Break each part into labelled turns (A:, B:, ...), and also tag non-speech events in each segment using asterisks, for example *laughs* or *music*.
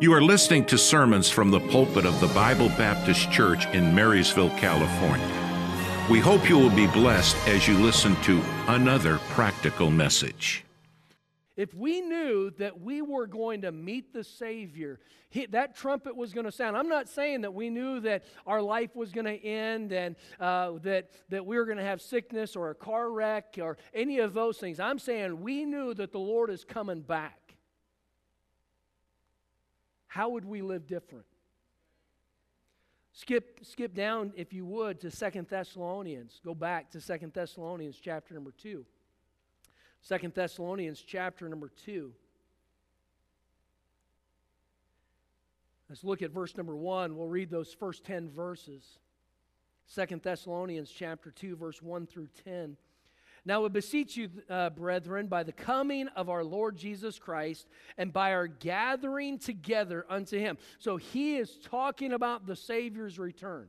A: You are listening to sermons from the pulpit of the Bible Baptist Church in Marysville, California. We hope you will be blessed as you listen to another practical message.
B: If we knew that we were going to meet the Savior, he, that trumpet was going to sound. I'm not saying that we knew that our life was going to end and uh, that, that we were going to have sickness or a car wreck or any of those things. I'm saying we knew that the Lord is coming back how would we live different? Skip, skip down, if you would, to Second Thessalonians. Go back to Second Thessalonians chapter number 2. Second Thessalonians chapter number 2. Let's look at verse number 1. We'll read those first 10 verses. Second Thessalonians chapter 2, verse 1 through 10. Now we beseech you, uh, brethren, by the coming of our Lord Jesus Christ and by our gathering together unto him. So he is talking about the Savior's return.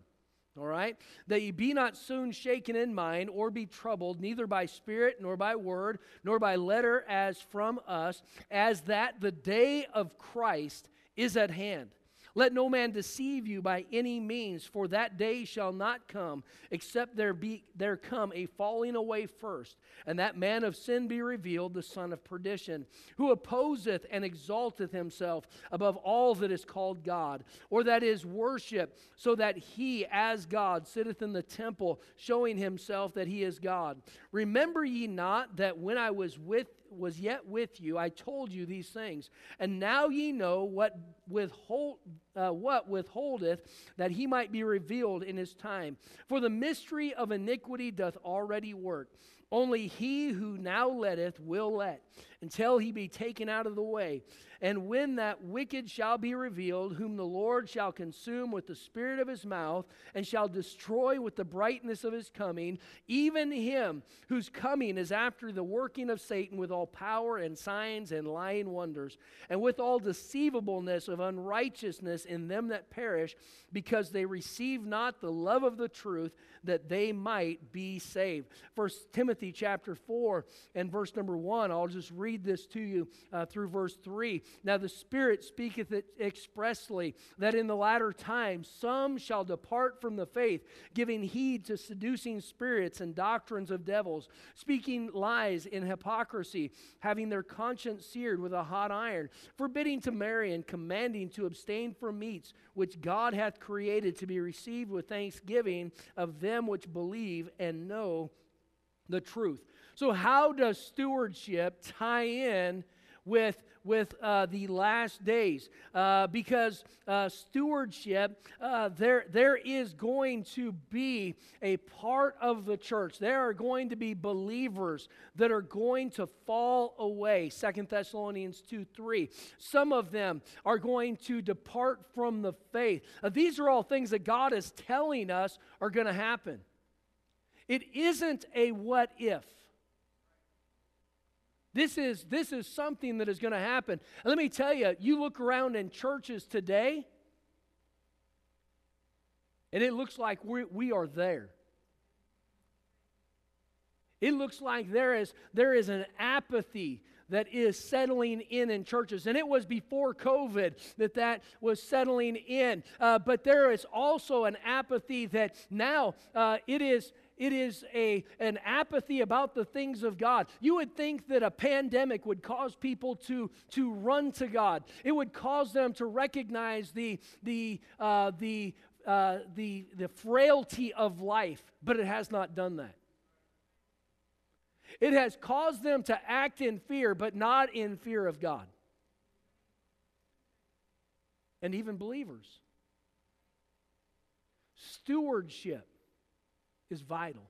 B: All right? That ye be not soon shaken in mind or be troubled, neither by spirit, nor by word, nor by letter as from us, as that the day of Christ is at hand. Let no man deceive you by any means, for that day shall not come, except there be there come a falling away first, and that man of sin be revealed, the son of perdition, who opposeth and exalteth himself above all that is called God, or that is worship, so that he as God sitteth in the temple, showing himself that he is God. Remember ye not that when I was with was yet with you, I told you these things. And now ye know what withhold uh, what withholdeth that he might be revealed in his time. For the mystery of iniquity doth already work. Only he who now letteth will let until he be taken out of the way. And when that wicked shall be revealed, whom the Lord shall consume with the spirit of his mouth, and shall destroy with the brightness of his coming, even him whose coming is after the working of Satan with all power and signs and lying wonders, and with all deceivableness of unrighteousness in them that perish, because they receive not the love of the truth, that they might be saved. First Timothy chapter 4 and verse number 1, I'll just read this to you uh, through verse 3. Now the Spirit speaketh expressly that in the latter times some shall depart from the faith, giving heed to seducing spirits and doctrines of devils, speaking lies in hypocrisy, having their conscience seared with a hot iron, forbidding to marry and commanding to abstain from meats which God hath created to be received with thanksgiving of them which believe and know the truth. So, how does stewardship tie in with, with uh, the last days? Uh, because uh, stewardship, uh, there, there is going to be a part of the church. There are going to be believers that are going to fall away. Second Thessalonians 2 3. Some of them are going to depart from the faith. Uh, these are all things that God is telling us are going to happen. It isn't a what if. This is, this is something that is going to happen. Let me tell you, you look around in churches today, and it looks like we we are there. It looks like there is, there is an apathy that is settling in in churches. And it was before COVID that that was settling in. Uh, but there is also an apathy that now uh, it is it is a, an apathy about the things of God. You would think that a pandemic would cause people to, to run to God. It would cause them to recognize the, the, uh, the, uh, the, the frailty of life, but it has not done that. It has caused them to act in fear, but not in fear of God. And even believers. Stewardship is vital.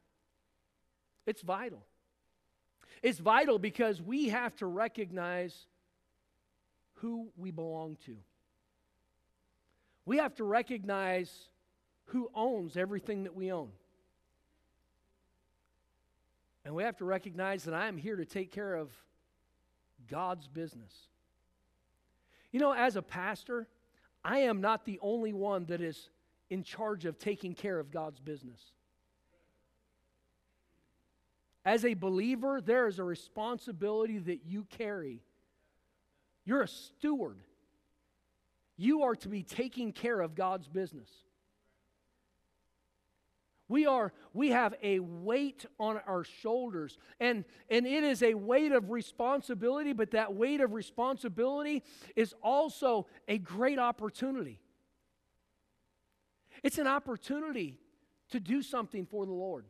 B: It's vital. It's vital because we have to recognize who we belong to. We have to recognize who owns everything that we own. And we have to recognize that I am here to take care of God's business. You know, as a pastor, I am not the only one that is in charge of taking care of God's business. As a believer, there is a responsibility that you carry. You're a steward. You are to be taking care of God's business. We are we have a weight on our shoulders and and it is a weight of responsibility but that weight of responsibility is also a great opportunity. It's an opportunity to do something for the Lord.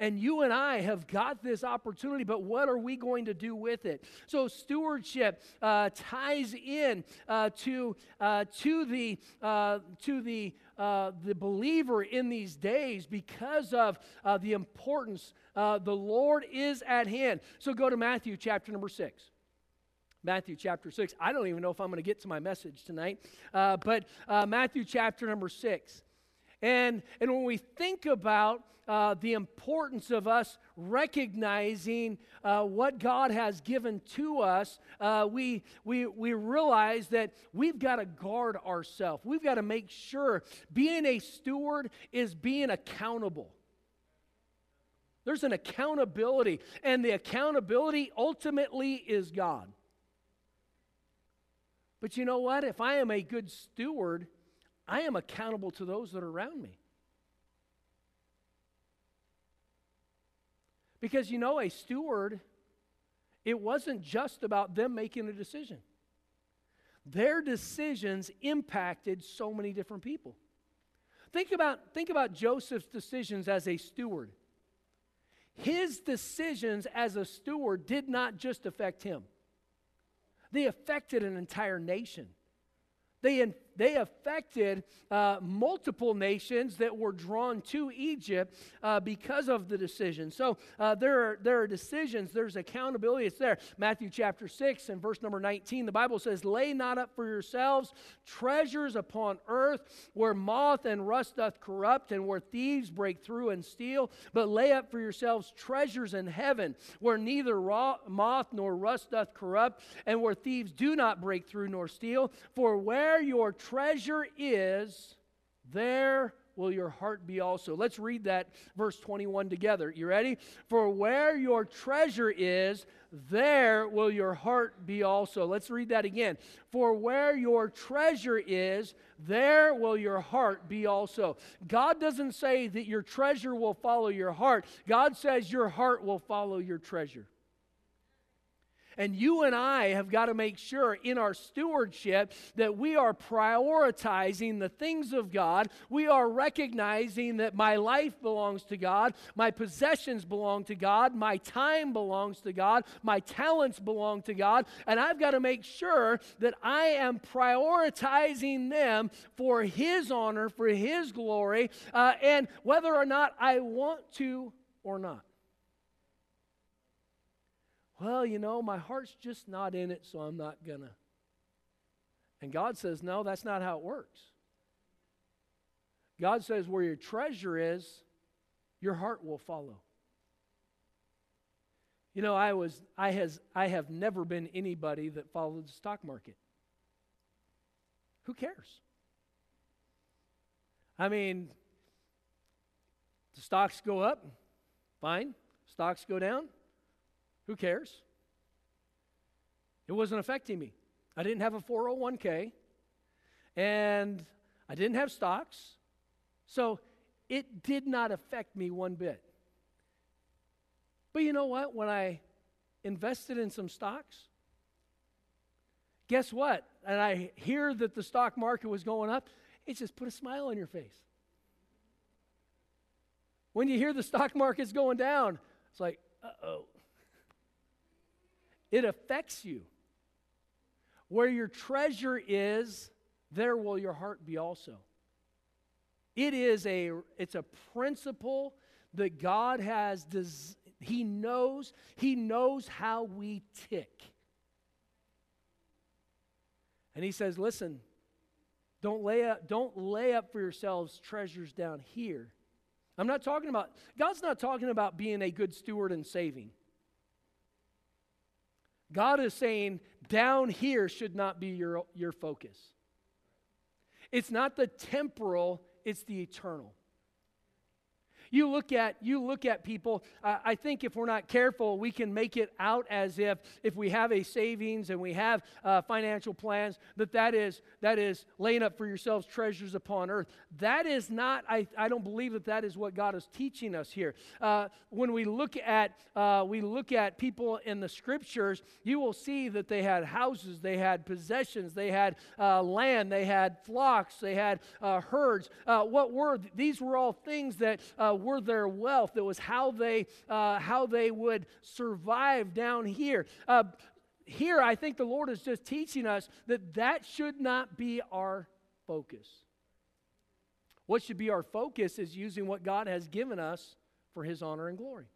B: And you and I have got this opportunity, but what are we going to do with it? So, stewardship uh, ties in uh, to, uh, to, the, uh, to the, uh, the believer in these days because of uh, the importance. the Lord is at hand. So, go to Matthew chapter number 6. Matthew chapter 6. I don't even know if I'm going to get to my message tonight, but Matthew chapter number 6. And, and when we think about uh, the importance of us recognizing uh, what God has given to us, uh, we, we, we realize that we've got to guard ourselves. We've got to make sure being a steward is being accountable. There's an accountability, and the accountability ultimately is God. But you know what? If I am a good steward, I am accountable to those that are around me. Because you know, a steward, it wasn't just about them making a decision. Their decisions impacted so many different people. Think about, think about Joseph's decisions as a steward. His decisions as a steward did not just affect him, they affected an entire nation. They, they affected uh, multiple nations that were drawn to Egypt uh, because of the decision. So uh, there, are, there are decisions, there's accountability. It's there. Matthew chapter 6 and verse number 19, the Bible says, Lay not up for yourselves treasures upon earth where moth and rust doth corrupt and where thieves break through and steal, but lay up for yourselves treasures in heaven where neither moth nor rust doth corrupt and where thieves do not break through nor steal. For where your is, there will your heart be also. Let's read that verse 21 together. You ready? For where your treasure is, there will your heart be also. Let's read that again. For where your treasure is, there will your heart be also. God doesn't say that your treasure will follow your heart, God says your heart will follow your treasure. And you and I have got to make sure in our stewardship that we are prioritizing the things of God. We are recognizing that my life belongs to God, my possessions belong to God, my time belongs to God, my talents belong to God. And I've got to make sure that I am prioritizing them for His honor, for His glory, uh, and whether or not I want to or not well, you know, my heart's just not in it, so I'm not going to. And God says, no, that's not how it works. God says, where your treasure is, your heart will follow. You know, I was I has I have never been anybody that followed the stock market. Who cares? I mean, the stocks go up, fine. Stocks go down, who cares? It wasn't affecting me. I didn't have a 401k and I didn't have stocks. So it did not affect me one bit. But you know what? When I invested in some stocks, guess what? And I hear that the stock market was going up, it just put a smile on your face. When you hear the stock market's going down, it's like, uh oh. It affects you. Where your treasure is, there will your heart be also. It is a it's a principle that God has des- he knows he knows how we tick. And he says, "Listen, don't lay up don't lay up for yourselves treasures down here." I'm not talking about God's not talking about being a good steward and saving. God is saying, down here should not be your, your focus. It's not the temporal, it's the eternal. You look at you look at people. Uh, I think if we're not careful, we can make it out as if if we have a savings and we have uh, financial plans that that is that is laying up for yourselves treasures upon earth. That is not. I, I don't believe that that is what God is teaching us here. Uh, when we look at uh, we look at people in the scriptures, you will see that they had houses, they had possessions, they had uh, land, they had flocks, they had uh, herds. what were these? Were all things that were their wealth. It was how they, uh, how they would survive down here. Uh, here, I think the Lord is just teaching us that that should not be our focus. What should be our focus is using what God has given us for His honor and glory.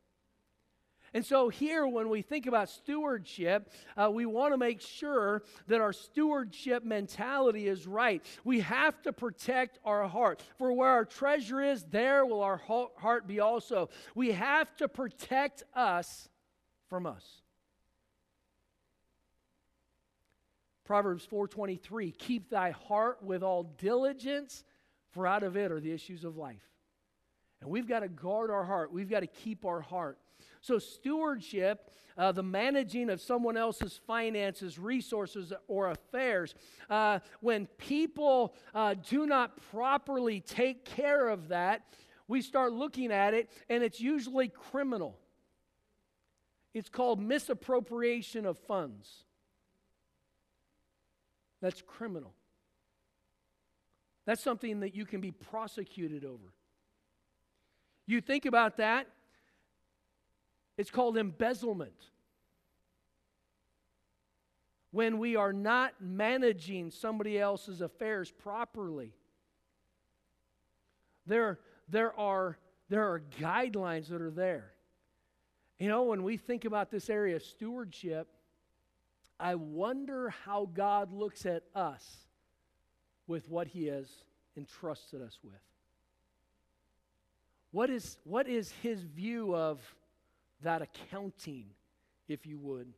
B: And so, here, when we think about stewardship, uh, we want to make sure that our stewardship mentality is right. We have to protect our heart. For where our treasure is, there will our heart be also. We have to protect us from us. Proverbs 4:23 Keep thy heart with all diligence for out of it are the issues of life. And we've got to guard our heart. We've got to keep our heart. So, stewardship, uh, the managing of someone else's finances, resources, or affairs, uh, when people uh, do not properly take care of that, we start looking at it, and it's usually criminal. It's called misappropriation of funds. That's criminal. That's something that you can be prosecuted over. You think about that, it's called embezzlement. When we are not managing somebody else's affairs properly, there, there, are, there are guidelines that are there. You know, when we think about this area of stewardship, I wonder how God looks at us with what He has entrusted us with. What is, what is His view of that accounting, if you would.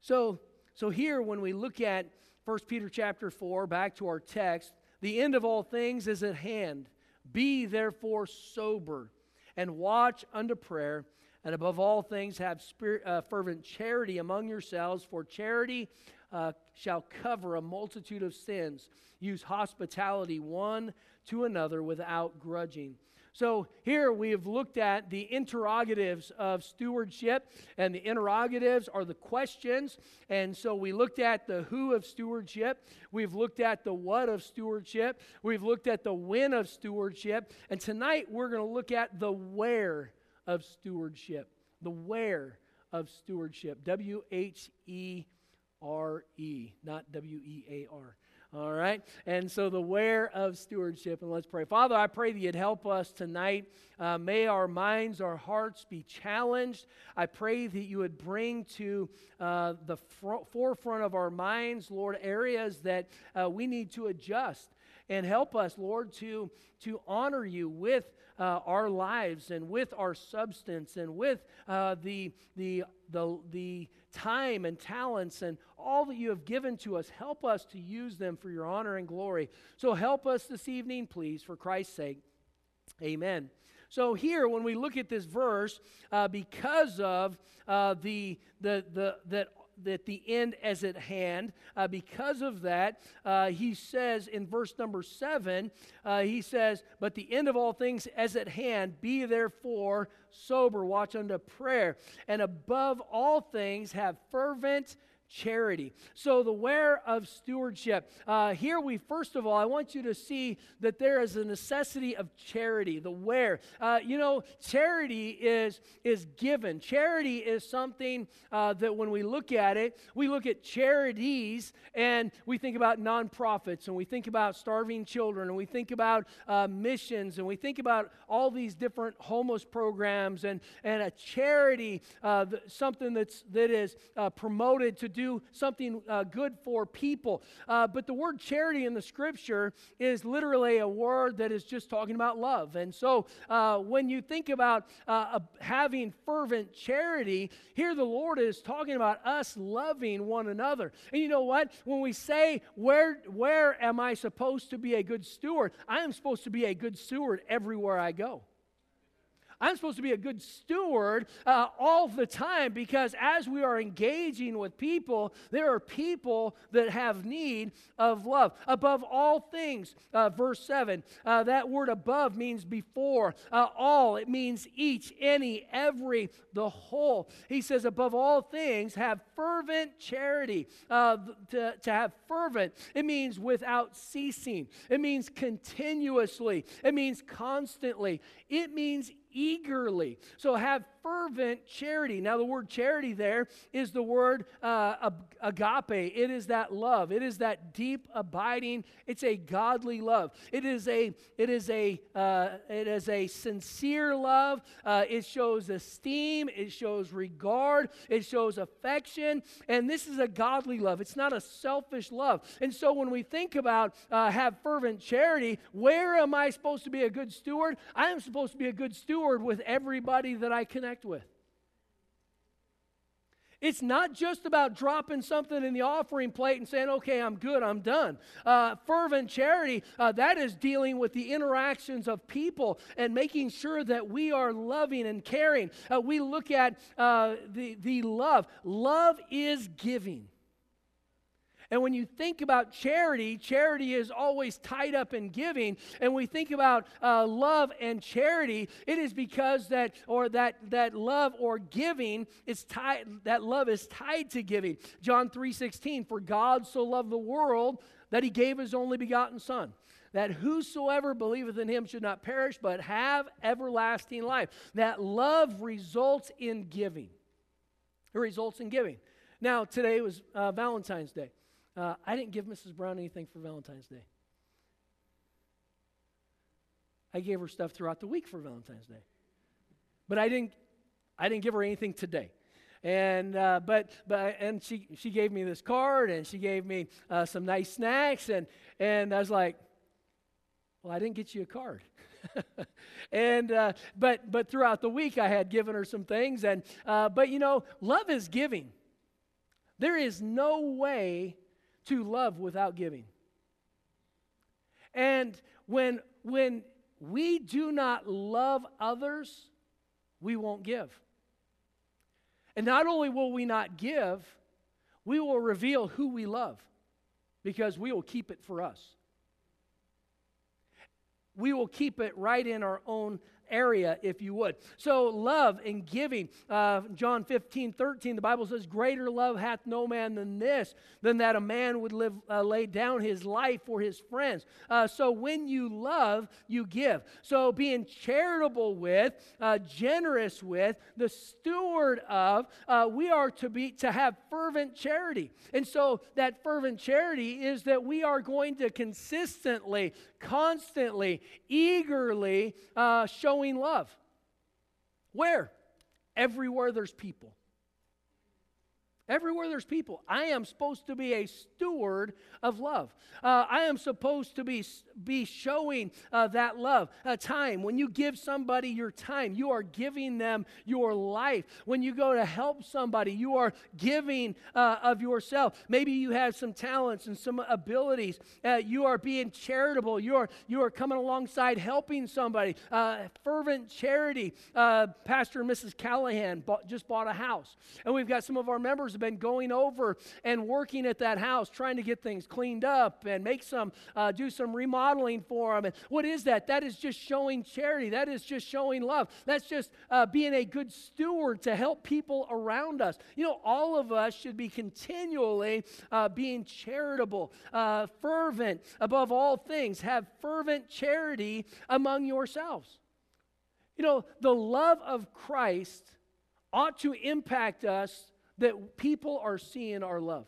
B: So, so here when we look at 1 Peter chapter 4, back to our text, the end of all things is at hand. Be therefore sober and watch unto prayer, and above all things have spirit, uh, fervent charity among yourselves, for charity uh, shall cover a multitude of sins. Use hospitality one to another without grudging. So here we have looked at the interrogatives of stewardship, and the interrogatives are the questions. And so we looked at the who of stewardship, we've looked at the what of stewardship, we've looked at the when of stewardship, and tonight we're going to look at the where of stewardship. The where of stewardship. W H E R E, not W E A R. All right? And so the where of stewardship, and let's pray. Father, I pray that you'd help us tonight. Uh, may our minds, our hearts be challenged. I pray that you would bring to uh, the fr- forefront of our minds, Lord, areas that uh, we need to adjust. And help us, Lord, to, to honor you with uh, our lives and with our substance and with uh, the, the, the, the time and talents and all that you have given to us. Help us to use them for your honor and glory. So help us this evening, please, for Christ's sake. Amen. So here, when we look at this verse, uh, because of uh, the, the, the, that that the end is at hand. Uh, because of that, uh, he says in verse number seven, uh, he says, But the end of all things is at hand. Be therefore sober, watch unto prayer, and above all things have fervent charity. So, the where of stewardship. Uh, here, we first of all, I want you to see that there is a necessity of charity. The where. Uh, you know, charity is, is given. Charity is something uh, that when we look at it, we look at charities and we think about nonprofits and we think about starving children and we think about uh, missions and we think about all these different homeless programs and, and a charity, uh, something that's, that is uh, promoted to do do something uh, good for people. Uh, but the word charity in the scripture is literally a word that is just talking about love. And so uh, when you think about uh, having fervent charity, here the Lord is talking about us loving one another. And you know what? When we say, where, where am I supposed to be a good steward? I am supposed to be a good steward everywhere I go. I'm supposed to be a good steward uh, all the time because as we are engaging with people, there are people that have need of love. Above all things, uh, verse 7, uh, that word above means before, uh, all, it means each, any, every, the whole. He says, above all things, have fervent charity. Uh, to, to have fervent, it means without ceasing, it means continuously, it means constantly, it means eagerly. So have fervent charity. Now, the word charity there is the word uh, agape. It is that love. It is that deep, abiding. It's a godly love. It is a it is a uh, it is a sincere love. Uh, it shows esteem. It shows regard. It shows affection. And this is a godly love. It's not a selfish love. And so, when we think about uh, have fervent charity, where am I supposed to be a good steward? I am supposed to be a good steward with everybody that I connect connect with. It's not just about dropping something in the offering plate and saying, okay, I'm good, I'm done. Uh, fervent charity, uh, that is dealing with the interactions of people and making sure that we are loving and caring. Uh, we look at uh, the, the love. Love is giving. And when you think about charity, charity is always tied up in giving. And we think about uh, love and charity, it is because that, or that, that love or giving is tied, that love is tied to giving. John 3:16, for God so loved the world that he gave his only begotten Son that whosoever believeth in him should not perish but have everlasting life. That love results in giving. It results in giving. Now, today was uh, Valentine's Day. Uh, I didn't give Mrs. Brown anything for Valentine's Day. I gave her stuff throughout the week for Valentine's Day. But I didn't, I didn't give her anything today. And uh, but but and she she gave me this card and she gave me uh, some nice snacks and and I was like, well, I didn't get you a card. *laughs* and uh, but but throughout the week I had given her some things and uh, but you know love is giving. There is no way to love without giving. And when, when we do not love others, we won't give. And not only will we not give, we will reveal who we love because we will keep it for us. We will keep it right in our own area, if you would. So, love and giving. Uh, John 15, 13, the Bible says, Greater love hath no man than this, than that a man would live, uh, lay down his life for his friends. Uh, so, when you love, you give. So, being charitable with, uh, generous with, the steward of, uh, we are to be to have fervent charity. And so, that fervent charity is that we are going to consistently, constantly, eagerly uh, showing love. Where? Everywhere there's people. Everywhere there's people, I am supposed to be a steward of love. Uh, I am supposed to be, be showing uh, that love. A time, when you give somebody your time, you are giving them your life. When you go to help somebody, you are giving uh, of yourself. Maybe you have some talents and some abilities. Uh, you are being charitable. You are, you are coming alongside helping somebody. Uh, fervent charity. Uh, Pastor and Mrs. Callahan bought, just bought a house. And we've got some of our members been going over and working at that house, trying to get things cleaned up and make some, uh, do some remodeling for them. And what is that? That is just showing charity. That is just showing love. That's just uh, being a good steward to help people around us. You know, all of us should be continually uh, being charitable, uh, fervent above all things. Have fervent charity among yourselves. You know, the love of Christ ought to impact us that people are seeing our love.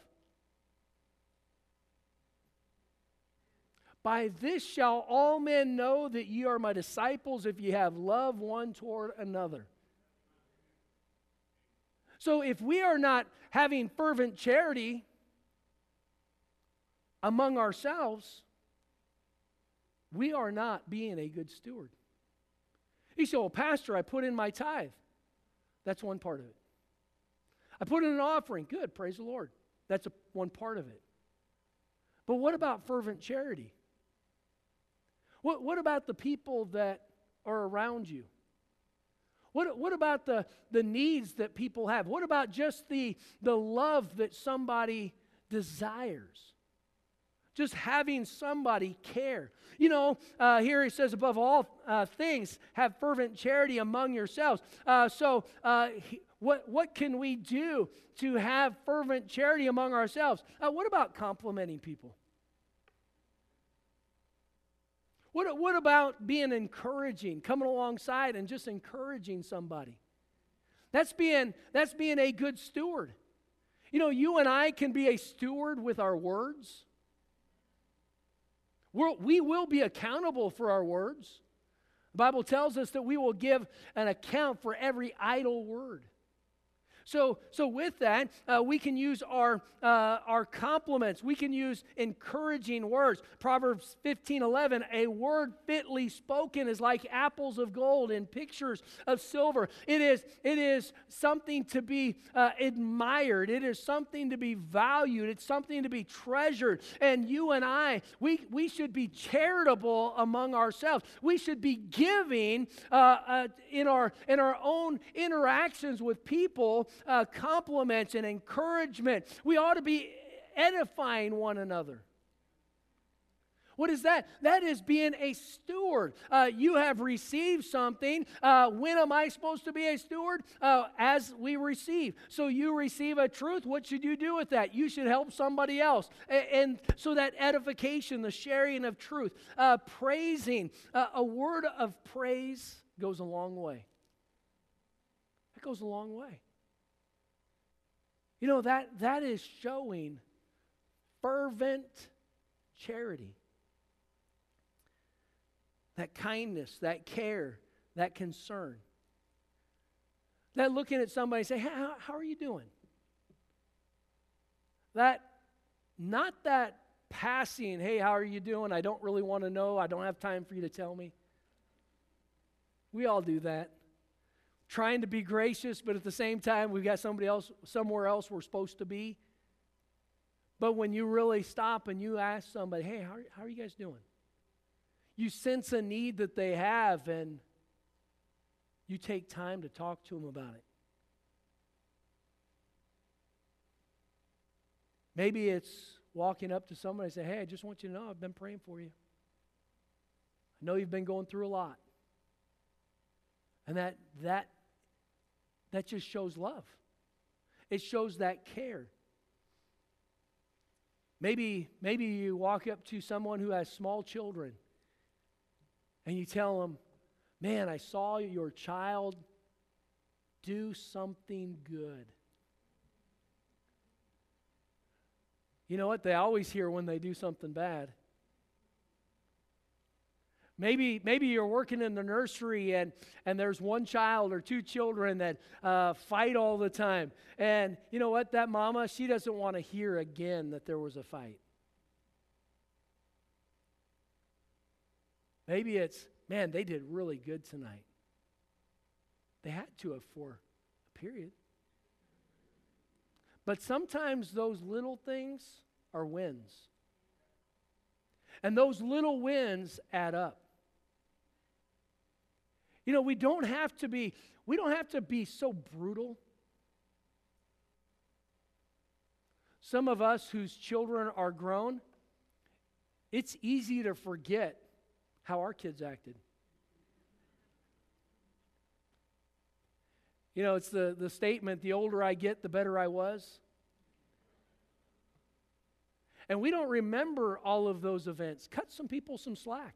B: By this shall all men know that ye are my disciples if ye have love one toward another. So if we are not having fervent charity among ourselves, we are not being a good steward. You say, well, Pastor, I put in my tithe. That's one part of it. I put in an offering. Good, praise the Lord. That's a, one part of it. But what about fervent charity? What, what about the people that are around you? What, what about the, the needs that people have? What about just the, the love that somebody desires? Just having somebody care. You know, uh, here he says, above all uh, things, have fervent charity among yourselves. Uh, so, uh, he, what, what can we do to have fervent charity among ourselves? Uh, what about complimenting people? What, what about being encouraging, coming alongside and just encouraging somebody? That's being, that's being a good steward. You know, you and I can be a steward with our words. We're, we will be accountable for our words. The Bible tells us that we will give an account for every idle word. So, so with that, uh, we can use our, uh, our compliments. We can use encouraging words. Proverbs 15 11, a word fitly spoken is like apples of gold and pictures of silver. It is, it is something to be uh, admired, it is something to be valued, it's something to be treasured. And you and I, we, we should be charitable among ourselves. We should be giving uh, uh, in, our, in our own interactions with people uh, compliments and encouragement. We ought to be edifying one another. What is that? That is being a steward. Uh, you have received something. Uh, when am I supposed to be a steward? Uh, as we receive. So you receive a truth. What should you do with that? You should help somebody else. And, and so that edification, the sharing of truth, uh, praising, uh, a word of praise goes a long way. It goes a long way. You know, that, that is showing fervent charity. That kindness, that care, that concern. That looking at somebody and say, how, how are you doing? That, not that passing, hey, how are you doing? I don't really want to know. I don't have time for you to tell me. We all do that trying to be gracious, but at the same time, we've got somebody else, somewhere else we're supposed to be. But when you really stop and you ask somebody, hey, how, how are you guys doing? You sense a need that they have, and you take time to talk to them about it. Maybe it's walking up to somebody and say, Hey, I just want you to know I've been praying for you. I know you've been going through a lot. And that that that just shows love. It shows that care. Maybe, maybe you walk up to someone who has small children and you tell them, Man, I saw your child do something good. You know what? They always hear when they do something bad. Maybe, maybe you're working in the nursery and, and there's one child or two children that uh, fight all the time. And you know what? That mama, she doesn't want to hear again that there was a fight. Maybe it's, man, they did really good tonight. They had to have for a period. But sometimes those little things are wins. And those little wins add up. You know, we don't have to be we don't have to be so brutal. Some of us whose children are grown, it's easy to forget how our kids acted. You know, it's the, the statement the older I get, the better I was. And we don't remember all of those events. Cut some people some slack.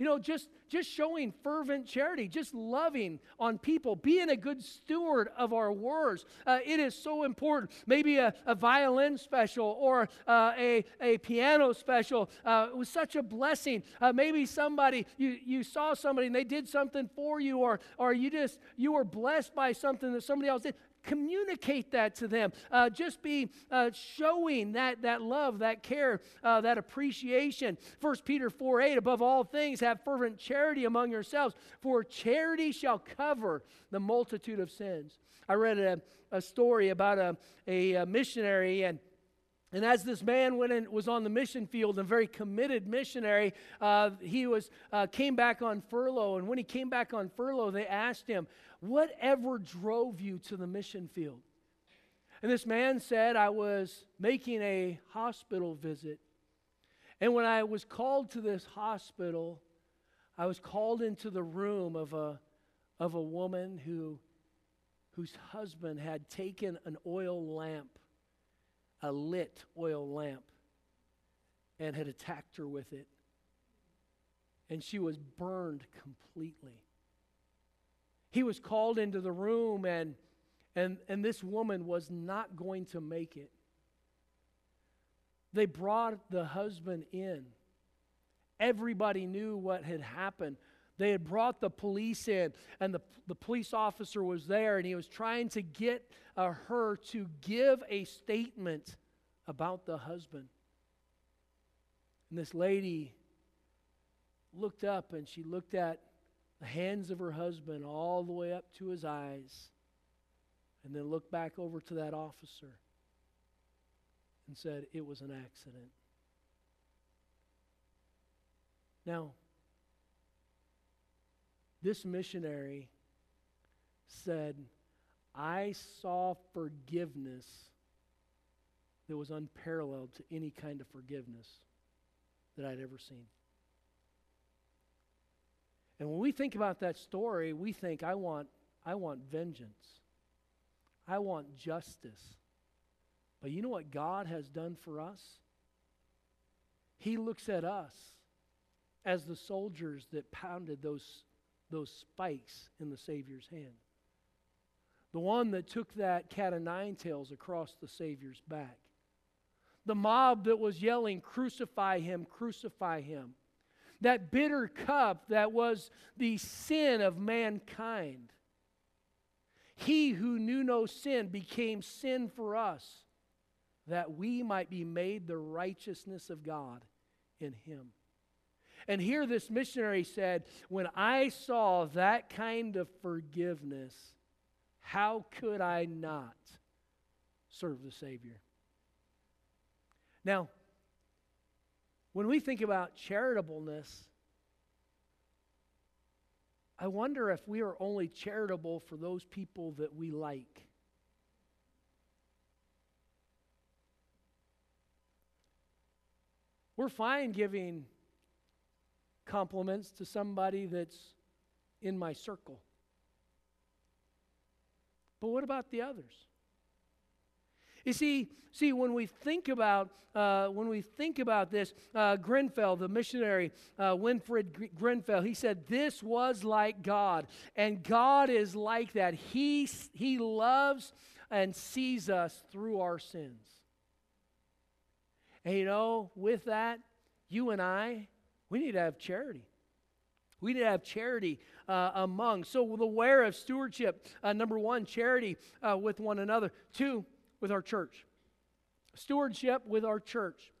B: You know, just, just showing fervent charity, just loving on people, being a good steward of our words. Uh, it is so important. Maybe a, a violin special or uh, a, a piano special uh, was such a blessing. Uh, maybe somebody, you, you saw somebody and they did something for you, or, or you just, you were blessed by something that somebody else did communicate that to them. Uh, just be uh, showing that, that love, that care, uh, that appreciation. 1 Peter 4 8, above all things, have fervent charity among yourselves, for charity shall cover the multitude of sins. I read a, a story about a, a, a missionary and And as this man went and was on the mission field, a very committed missionary, uh, he was uh, came back on furlough. And when he came back on furlough, they asked him, "Whatever drove you to the mission field?" And this man said, "I was making a hospital visit, and when I was called to this hospital, I was called into the room of a of a woman who whose husband had taken an oil lamp." a lit oil lamp and had attacked her with it. And she was burned completely. He was called into the room, and, and, and this woman was not going to make it. They brought the husband in. Everybody knew what had happened. They had brought the police in, and the, the police officer was there, and he was trying to get uh, her to give a statement about the husband. And this lady looked up and she looked at the hands of her husband all the way up to his eyes, and then looked back over to that officer and said, It was an accident. Now, this missionary said, I saw forgiveness that was unparalleled to any kind of forgiveness that I'd ever seen. And when we think about that story, we think, I want, I want vengeance. I want justice. But you know what God has done for us? He looks at us as the soldiers that pounded those those spikes in the Savior's hand. The one that took that cat of nine tails across the Savior's back. The mob that was yelling, Crucify him, crucify him. That bitter cup that was the sin of mankind. He who knew no sin became sin for us, that we might be made the righteousness of God in him. And here this missionary said, When I saw that kind of forgiveness, how could I not serve the Savior? Now, when we think about charitableness, I wonder if we are only charitable for those people that we like. We're fine giving compliments to somebody that's in my circle. But what about the others? You see, see when we think about uh, when we think about this, uh, Grenfell, the missionary uh, Wilfred Grenfell, he said this was like God, and God is like that. He he loves and sees us through our sins. And you know, with that, you and I, we need to have charity. We need to have charity uh, among. So, the aware of stewardship. Uh, number one, charity uh, with one another. Two, with our church. Stewardship with our church.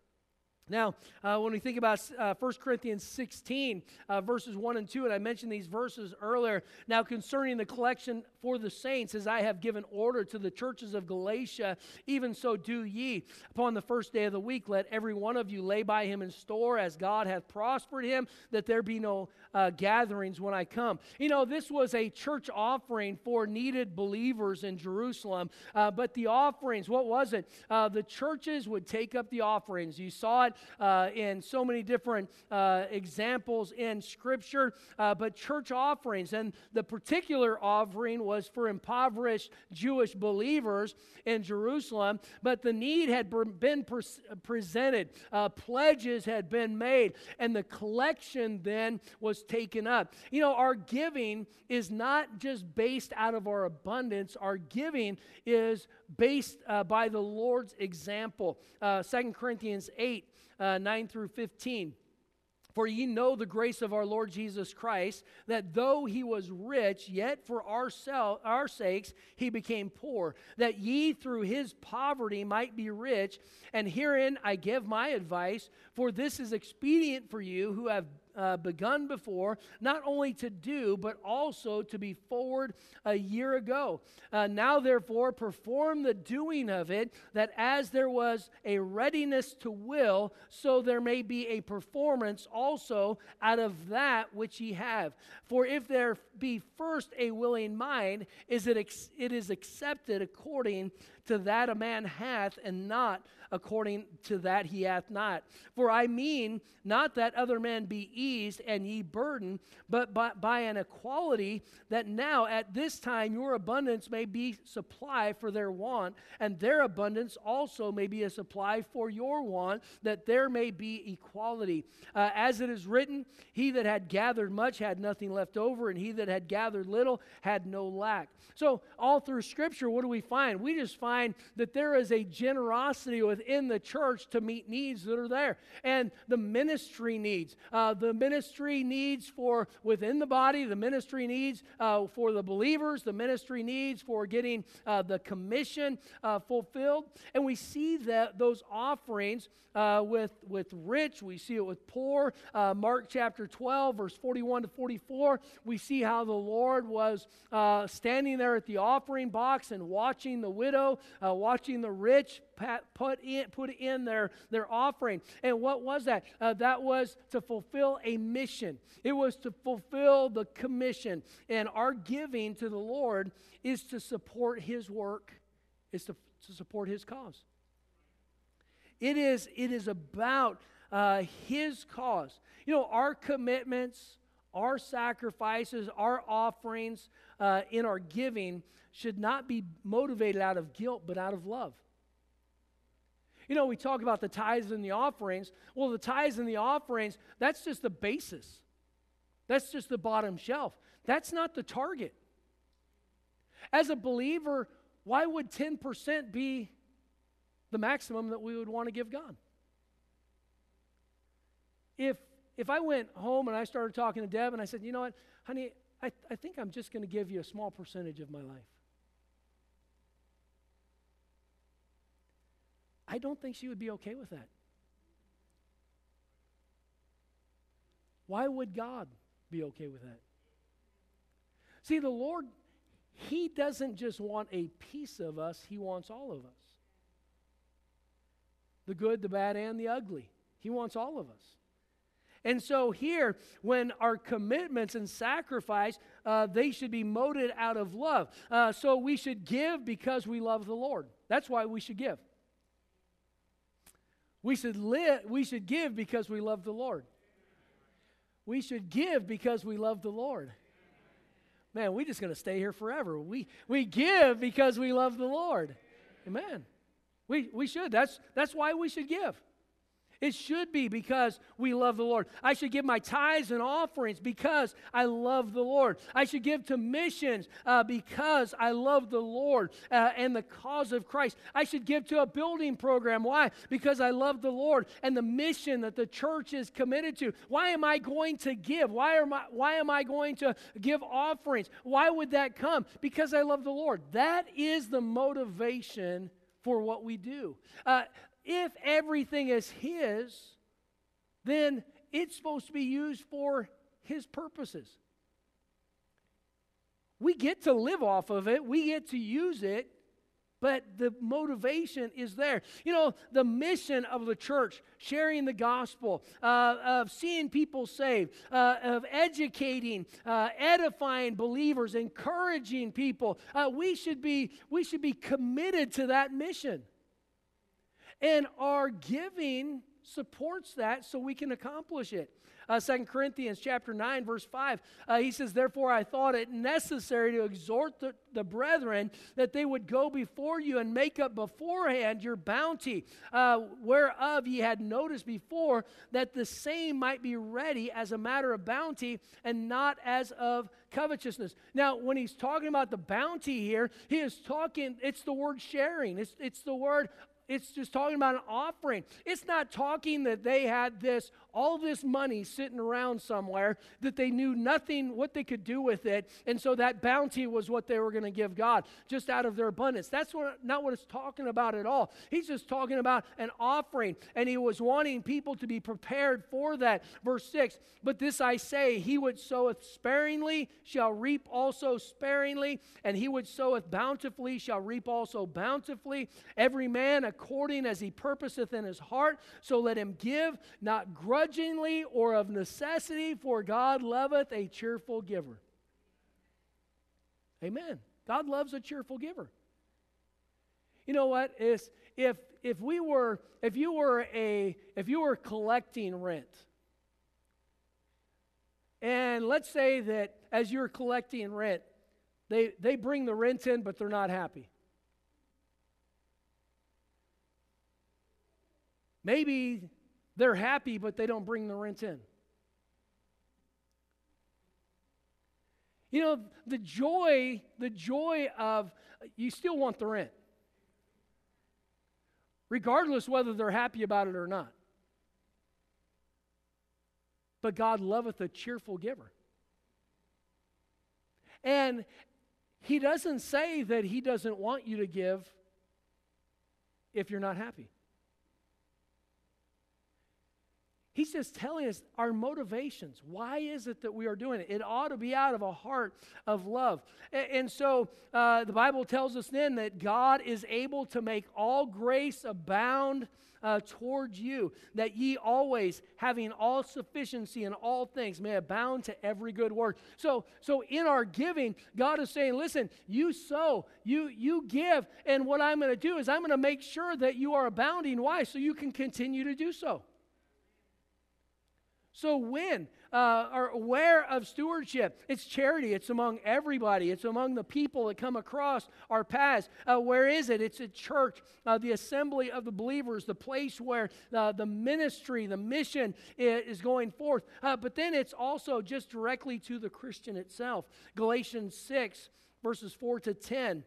B: Now, uh, when we think about uh, 1 Corinthians 16, uh, verses 1 and 2, and I mentioned these verses earlier. Now, concerning the collection for the saints, as I have given order to the churches of Galatia, even so do ye. Upon the first day of the week, let every one of you lay by him in store, as God hath prospered him, that there be no uh, gatherings when I come. You know, this was a church offering for needed believers in Jerusalem, uh, but the offerings, what was it? Uh, the churches would take up the offerings. You saw it uh, in so many different uh, examples in Scripture, uh, but church offerings. And the particular offering was for impoverished Jewish believers in Jerusalem, but the need had been pre- presented, uh, pledges had been made, and the collection then was taken up. You know, our giving is not just based out of our abundance, our giving is based uh, by the Lord's example. Uh, 2 Corinthians 8 uh, 9 through 15. For ye know the grace of our Lord Jesus Christ, that though he was rich, yet for our, sel- our sakes he became poor, that ye through his poverty might be rich. And herein I give my advice, for this is expedient for you who have uh, begun before, not only to do, but also to be forward a year ago. Uh, now, therefore, perform the doing of it, that as there was a readiness to will, so there may be a performance also out of that which ye have. For if there be first a willing mind, is it, ex- it is accepted according to that a man hath, and not according to that he hath not. For I mean not that other men be eased and ye burdened, but by, by an equality that now at this time your abundance may be supply for their want, and their abundance also may be a supply for your want, that there may be equality. Uh, as it is written, he that had gathered much had nothing left over, and he that had gathered little had no lack. So, all through Scripture, what do we find? We just find that there is a generosity within the church to meet needs that are there. And the ministry needs, uh, the ministry needs for within the body, the ministry needs uh, for the believers, the ministry needs for getting uh, the commission uh, fulfilled. And we see that those offerings uh, with, with rich, we see it with poor. Uh, Mark chapter 12, verse 41 to 44, we see how the Lord was standing there at the offering box and watching the widow, uh, watching the rich put in, put in their, their offering. And what was that? Uh, that was to fulfill a mission, it was to fulfill the commission. And our giving to the Lord is to support His work, is to, to support His cause. It is, it is about uh, His cause. You know, our commitments, our sacrifices, our offerings uh, in our giving should not be motivated out of guilt, but out of love. You know, we talk about the tithes and the offerings. Well, the tithes and the offerings, that's just the basis. That's just the bottom shelf. That's not the target. As a believer, why would 10% be the maximum that we would want to give God. If, if I went home and I started talking to Deb and I said, you know what, honey, I, I think I'm just going to give you a small percentage of my life. I don't think she would be okay with that. Why would God be okay with that? See, the Lord, He doesn't just want a piece of us, He wants all of us the good, the bad, and the ugly. He wants all of us. And so here, when our commitments and sacrifice, uh, they should be molded out of love. Uh, so we should give because we love the Lord. That's why we should give. We should live. We should give because we love the Lord. We should give because we love the Lord. Man, we're just going to stay here forever. We we give because we love the Lord. Amen. We, we should. That's, that's why we should give. It should be because we love the Lord. I should give my tithes and offerings because I love the Lord. I should give to missions uh, because I love the Lord uh, and the cause of Christ. I should give to a building program. Why? Because I love the Lord and the mission that the church is committed to. Why am I going to give? Why am I, why am I going to give offerings? Why would that come? Because I love the Lord. That is the motivation for what we do. Uh, if everything is His, then it's supposed to be used for His purposes. We get to live off of it, we get to use it, but the motivation is there. You know, the mission of the church, sharing the gospel, uh, of seeing people saved, uh, of educating, uh, edifying believers, encouraging people. Uh, we should be we should be committed to that mission, and our giving supports that, so we can accomplish it uh, 2 Corinthians chapter 9, verse 5. Uh, he says, Therefore I thought it necessary to exhort the, the, brethren that they would go before you and make up beforehand your bounty, uh, whereof ye had noticed before, that the same might be ready as a matter of bounty and not as of covetousness. Now, when he's talking about the bounty here, he is talking, it's the word sharing, it's, it's the word it's just talking about an offering. It's not talking that they had this all this money sitting around somewhere that they knew nothing what they could do with it, and so that bounty was what they were going to give God just out of their abundance. That's what, not what it's talking about at all. He's just talking about an offering, and he was wanting people to be prepared for that. Verse 6 But this I say, he which soweth sparingly shall reap also sparingly, and he which soweth bountifully shall reap also bountifully. Every man according as he purposeth in his heart, so let him give, not grudgingly or of necessity, for God loveth a cheerful giver. Amen. God loves a cheerful giver. You know what is if if we were if you were a if you were collecting rent and let's say that as you're collecting rent they they bring the rent in but they're not happy maybe they're happy but they don't bring the rent in you know the joy the joy of you still want the rent regardless whether they're happy about it or not. But God loveth a cheerful giver. And He doesn't say that He doesn't want you to give if you're not happy. He's just telling us our motivations. Why is it that we are doing it? It ought to be out of a heart of love. And, so uh, the Bible tells us then that God is able to make all grace abound uh, towards you, that ye always, having all sufficiency in all things, may abound to every good work. So, so in our giving, God is saying, listen, you sow, you, you give, and what I'm going to do is I'm going to make sure that you are abounding. Why? So you can continue to do so. So, when uh, are aware of stewardship, it's charity. It's among everybody. It's among the people that come across our paths. Uh, where is it? It's a church, uh, the assembly of the believers, the place where uh, the ministry, the mission is going forth. Uh, but then it's also just directly to the Christian itself. Galatians 6, verses 4 to 10.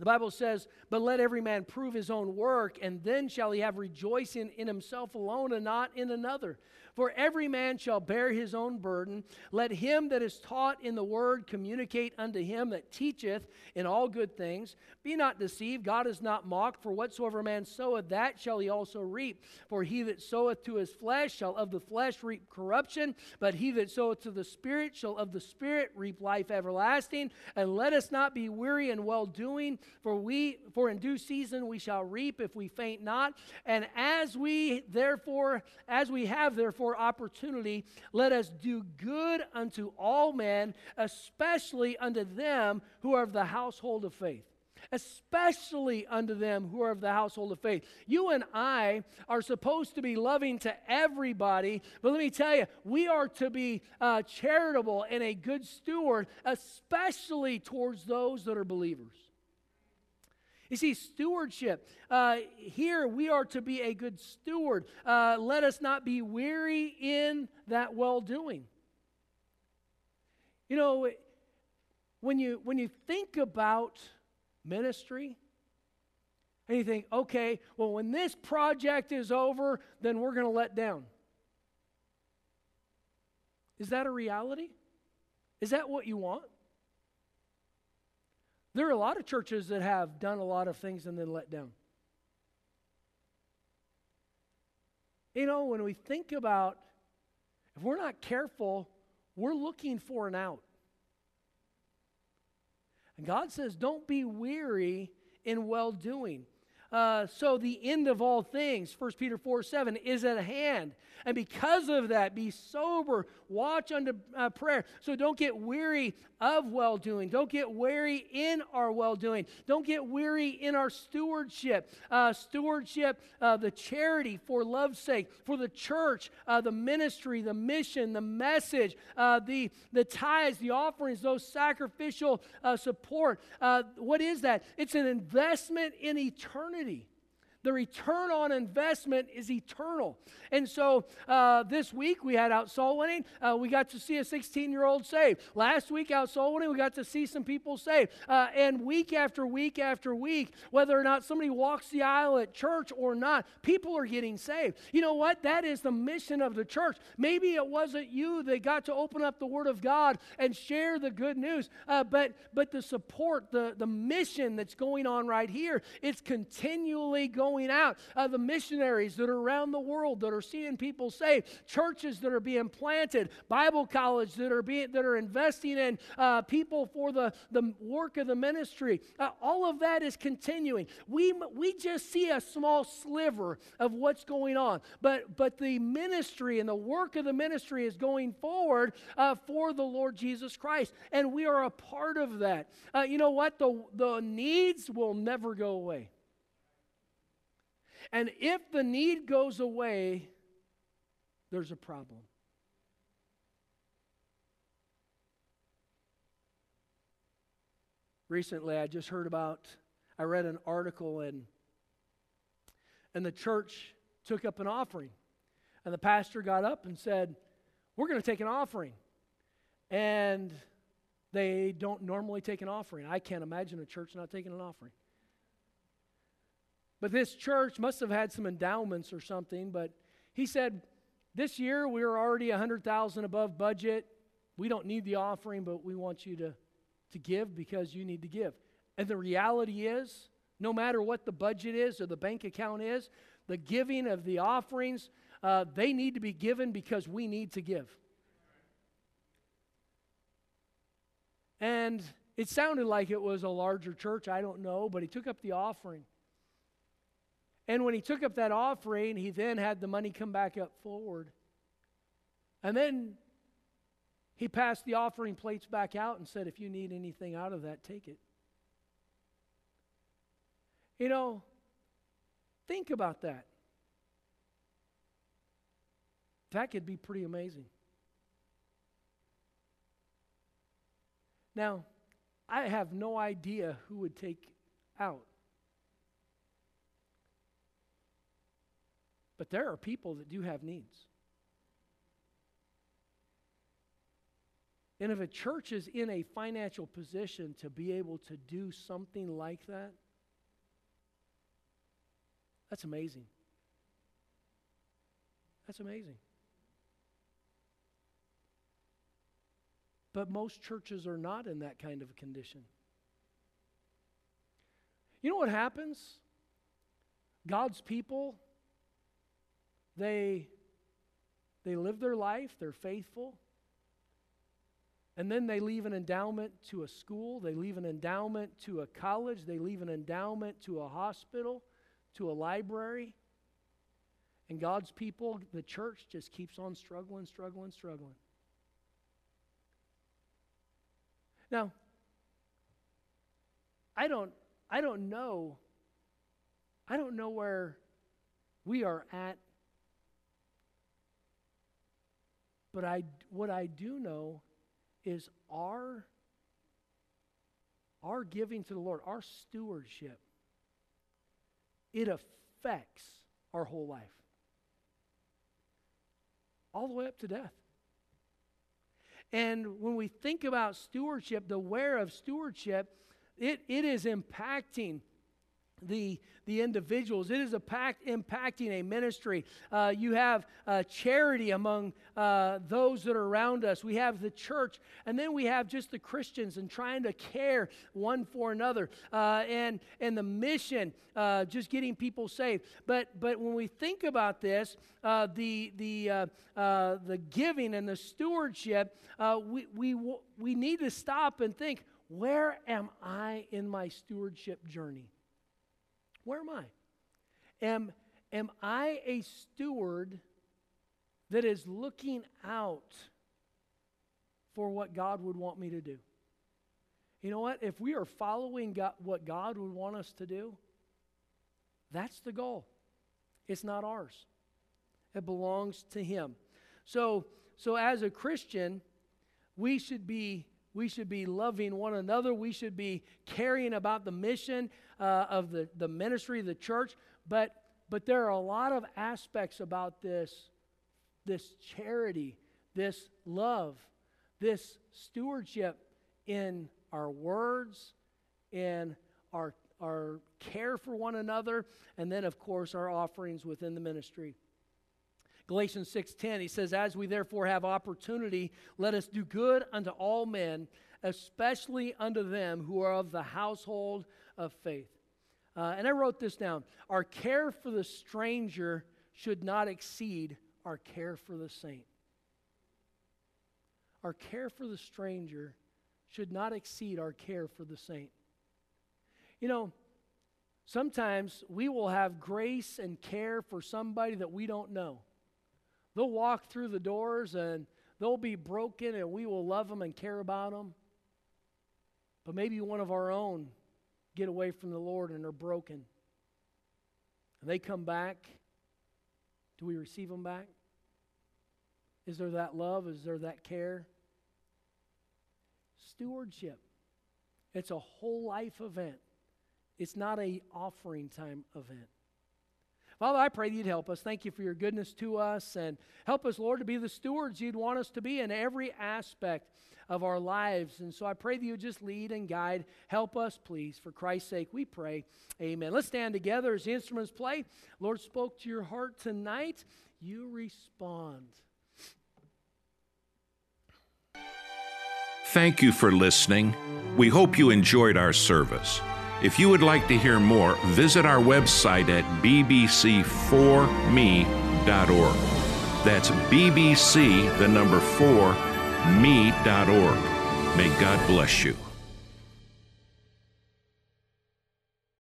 B: The Bible says, But let every man prove his own work, and then shall he have rejoicing in himself alone and not in another. For every man shall bear his own burden. Let him that is taught in the word communicate unto him that teacheth in all good things. Be not deceived, God is not mocked, for whatsoever man soweth, that shall he also reap. For he that soweth to his flesh shall of the flesh reap corruption, but he that soweth to the Spirit shall of the Spirit reap life everlasting. And let us not be weary in well doing, for we for in due season we shall reap if we faint not. And as we therefore, as we have therefore opportunity, let us do good unto all men, especially unto them who are of the household of faith especially unto them who are of the household of faith. You and I are supposed to be loving to everybody, but let me tell you, we are to be uh, charitable and a good steward, especially towards those that are believers. You see, stewardship. Uh, here we are to be a good steward. Uh, let us not be weary in that well doing. You know, when you, when you think about ministry, and you think, okay, well, when this project is over, then we're going to let down. Is that a reality? Is that what you want? There are a lot of churches that have done a lot of things and then let down. You know, when we think about, if we're not careful, we're looking for an out. And God says, don't be weary in well doing. Uh, so the end of all things, 1 Peter 4 7, is at hand. And because of that, be sober, watch unto uh, prayer. So don't get weary of well doing. Don't get weary in our well doing. Don't get weary in our stewardship. Uh, stewardship, uh, the charity for love's sake, for the church, uh, the ministry, the mission, the message, uh, the, the tithes, the offerings, those sacrificial uh, support. what is that? It's an investment in eternity. The return on investment is eternal. And so uh, this week we had out soul winning. Uh, we got to see a 16 year old saved. Last week out soul winning, we got to see some people saved. Uh, and week after week after week, whether or not somebody walks the aisle at church or not, people are getting saved. You know what? That is the mission of the church. Maybe it wasn't you that got to open up the Word of God and share the good news, uh, but, but the support, the, the mission that's going on right here, it's continually going going out, uh, the missionaries that are around the world that are seeing people saved, churches that are being planted, Bible college that are being that are investing in uh, people for the, the work of the ministry. Uh, all of that is continuing. We we just see a small sliver of what's going on, but but the ministry and the work of the ministry is going forward uh, for the Lord Jesus Christ, and we are a part of that. Uh, you know what? The the needs will never go away. And if the need goes away, there's a problem. Recently, I just heard about, I read an article, and, and the church took up an offering. And the pastor got up and said, We're going to take an offering. And they don't normally take an offering. I can't imagine a church not taking an offering. But this church must have had some endowments or something. But he said, This year we are already 100000 above budget. We don't need the offering, but we want you to, to give because you need to give. And the reality is, no matter what the budget is or the bank account is, the giving of the offerings, uh, they need to be given because we need to give. And it sounded like it was a larger church, I don't know, but he took up the offering. And when he took up that offering, he then had the money come back up forward. And then he passed the offering plates back out and said, If you need anything out of that, take it. You know, think about that. That could be pretty amazing. Now, I have no idea who would take out But there are people that do have needs. And if a church is in a financial position to be able to do something like that, that's amazing. That's amazing. But most churches are not in that kind of condition. You know what happens? God's people they, they live their life, they're faithful, and then they leave an endowment to a school, they leave an endowment to a college, they leave an endowment to a hospital, to a library. And God's people, the church, just keeps on struggling, struggling, struggling. Now, I don't, I don't know, I don't know where we are at But I, what I do know is our, our giving to the Lord, our stewardship, it affects our whole life. All the way up to death. And when we think about stewardship, the where of stewardship, it, it is impacting the, the individuals. It is a pact, impacting a ministry. Uh, you have uh, charity among uh, those that are around us. We have the church, and then we have just the Christians and trying to care one for another, uh, and and the mission, uh, just getting people saved. But but when we think about this, uh, the the the giving and the stewardship, we we we need to stop and think. Where am I in my stewardship journey? Where am I? Am, am I a steward that is looking out for what God would want me to do? You know what? If we are following God, what God would want us to do, that's the goal. It's not ours. It belongs to him. So, so as a Christian, we should be we should be loving one another. We should be caring about the mission uh, of the, the ministry the church. But, but there are a lot of aspects about this, this charity, this love, this stewardship in our words, in our, our care for one another, and then, of course, our offerings within the ministry. Galatians 6:10 he says as we therefore have opportunity let us do good unto all men especially unto them who are of the household of faith. Uh, and I wrote this down. Our care for the stranger should not exceed our care for the saint. Our care for the stranger should not exceed our care for the saint. You know, sometimes we will have grace and care for somebody that we don't know. They'll walk through the doors and they'll be broken, and we will love them and care about them. But maybe one of our own get away from the Lord and are broken. And they come back. Do we receive them back? Is there that love? Is there that care? Stewardship. It's a whole life event. It's not a offering time event. Father, I pray that you'd help us. Thank you for your goodness to us and help us, Lord, to be the stewards you'd want us to be in every aspect of our lives. And so I pray that you just lead and guide. Help us, please. For Christ's sake, we pray. Amen. Let's stand together as the instruments play. Lord spoke to your heart tonight. You respond.
A: Thank you for listening. We hope you enjoyed our service. If you would like to hear more, visit our website at bbc4me.org. That's BBC, the number 4, me.org. May God bless you.